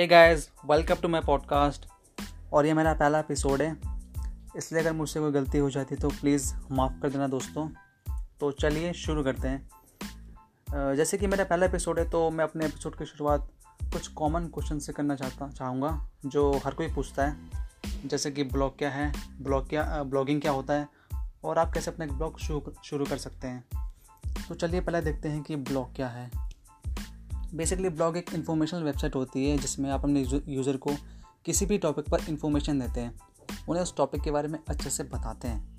Hey guys welcome to my podcast और ये मेरा पहला एपिसोड है। इसलिए अगर मुझसे कोई गलती हो जाती तो प्लीज़ माफ़ कर देना दोस्तों। तो चलिए शुरू करते हैं। जैसे कि मेरा पहला एपिसोड है तो मैं अपने एपिसोड की शुरुआत कुछ कॉमन क्वेश्चन से करना चाहता, चाहूँगा, जो हर कोई पूछता है। जैसे कि ब्लॉग क्या है ब्लॉग क्या ब्लॉगिंग क्या होता है, और आप कैसे अपना ब्लॉग शुरू कर सकते हैं। तो चलिए पहले देखते हैं कि ब्लॉग क्या है। बेसिकली ब्लॉग एक इन्फॉर्मेशनल वेबसाइट होती है जिसमें आप अपने यूज़र को किसी भी टॉपिक पर इंफॉर्मेशन देते हैं। उन्हें उस टॉपिक के बारे में अच्छे से बताते हैं।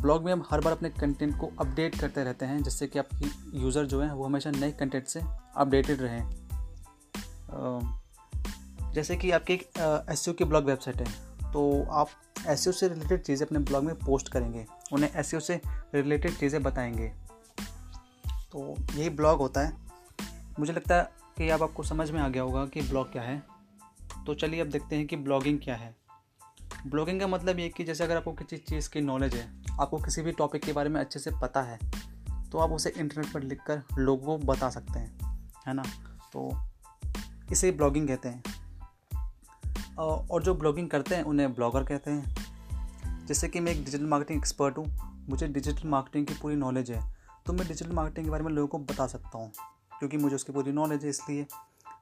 ब्लॉग में हम हर बार अपने कंटेंट को अपडेट करते रहते हैं जिससे कि आपकी यूज़र जो है वो हमेशा नए कंटेंट से अपडेटेड रहें। जैसे कि आपकी एक एस की ब्लॉग वेबसाइट है तो आप एस से रिलेटेड चीज़ें अपने ब्लॉग में पोस्ट करेंगे। उन्हें एस से रिलेटेड चीज़ें बताएँगे। तो यही ब्लॉग होता है। मुझे लगता है कि अब आपको समझ में आ गया होगा कि ब्लॉग क्या है। तो चलिए अब देखते हैं कि ब्लॉगिंग क्या है। ब्लॉगिंग का मतलब ये कि जैसे अगर आपको किसी चीज़ की नॉलेज है, आपको किसी भी टॉपिक के बारे में अच्छे से पता है तो आप उसे इंटरनेट पर लिख कर लोगों को बता सकते हैं, है ना? तो इसे ब्लॉगिंग कहते हैं। और जो ब्लॉगिंग करते हैं, उन्हें ब्लॉगर कहते हैं। जैसे कि मैं एक डिजिटल मार्केटिंग एक्सपर्ट हूँ, मुझे डिजिटल मार्केटिंग की पूरी नॉलेज है तो मैं डिजिटल मार्केटिंग के बारे में लोगों को बता सकता हूँ। क्योंकि मुझे उसकी पूरी नॉलेज है इसलिए।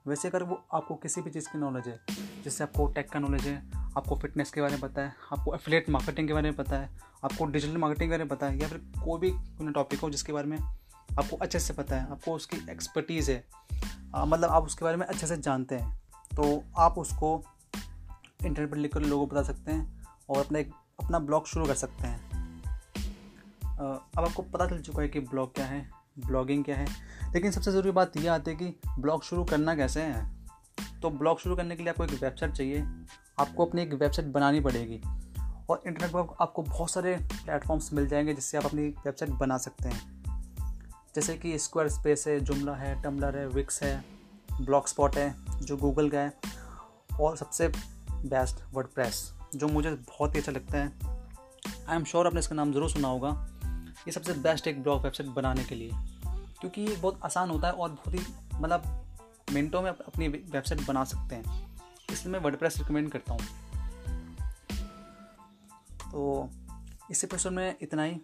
वैसे अगर वो आपको किसी भी चीज़ की नॉलेज है जैसे आपको टेक का नॉलेज है आपको फिटनेस के बारे में पता है आपको एफिलेट मार्केटिंग के बारे में पता है आपको डिजिटल मार्केटिंग के बारे में पता है या फिर कोई भी टॉपिक हो जिसके बारे में आपको अच्छे से पता है आपको उसकी एक्सपर्टीज़ है आ, मतलब आप उसके बारे में अच्छे से जानते हैं तो आप उसको इंटरनेट पर लिख कर लोगों को बता सकते हैं और अपना एक अपना ब्लॉग शुरू कर सकते हैं। अब आपको पता चल चुका है कि ब्लॉग क्या है। ब्लॉगिंग क्या है? लेकिन सबसे ज़रूरी बात यह आती है कि ब्लॉग शुरू करना कैसे है? तो ब्लॉग शुरू करने के लिए आपको एक वेबसाइट चाहिए। आपको अपनी एक वेबसाइट बनानी पड़ेगी। और इंटरनेट पर आपको बहुत सारे प्लेटफॉर्म्स मिल जाएँगे जिससे आप अपनी वेबसाइट बना सकते हैं। जैसे कि स्क्वायर स्पेस है जुमला है टम्बलर है विक्स है ब्लॉक स्पॉट है, जो गूगल का है, और सबसे बेस्ट वर्ड जो मुझे बहुत ही अच्छा लगता है। आई एम श्योर आपने इसका नाम ज़रूर सुना होगा। ये सबसे बेस्ट एक ब्लॉग वेबसाइट बनाने के लिए। क्योंकि ये बहुत आसान होता है और बहुत ही मतलब मिनटों में अपनी वेबसाइट बना सकते हैं। इसलिए मैं वर्ड रिकमेंड करता हूँ। तो इस एपिसोड में इतना ही।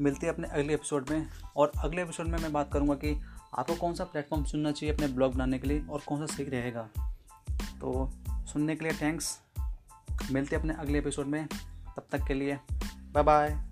मिलते हैं अपने अगले एपिसोड में। और अगले एपिसोड में मैं बात करूँगा कि आपको कौन सा प्लेटफॉर्म सुनना चाहिए अपने ब्लॉग बनाने के लिए और कौन सा सही रहेगा। तो सुनने के लिए थैंक्स मिलते अपने अगले एपिसोड में। तब तक के लिए बाय बाय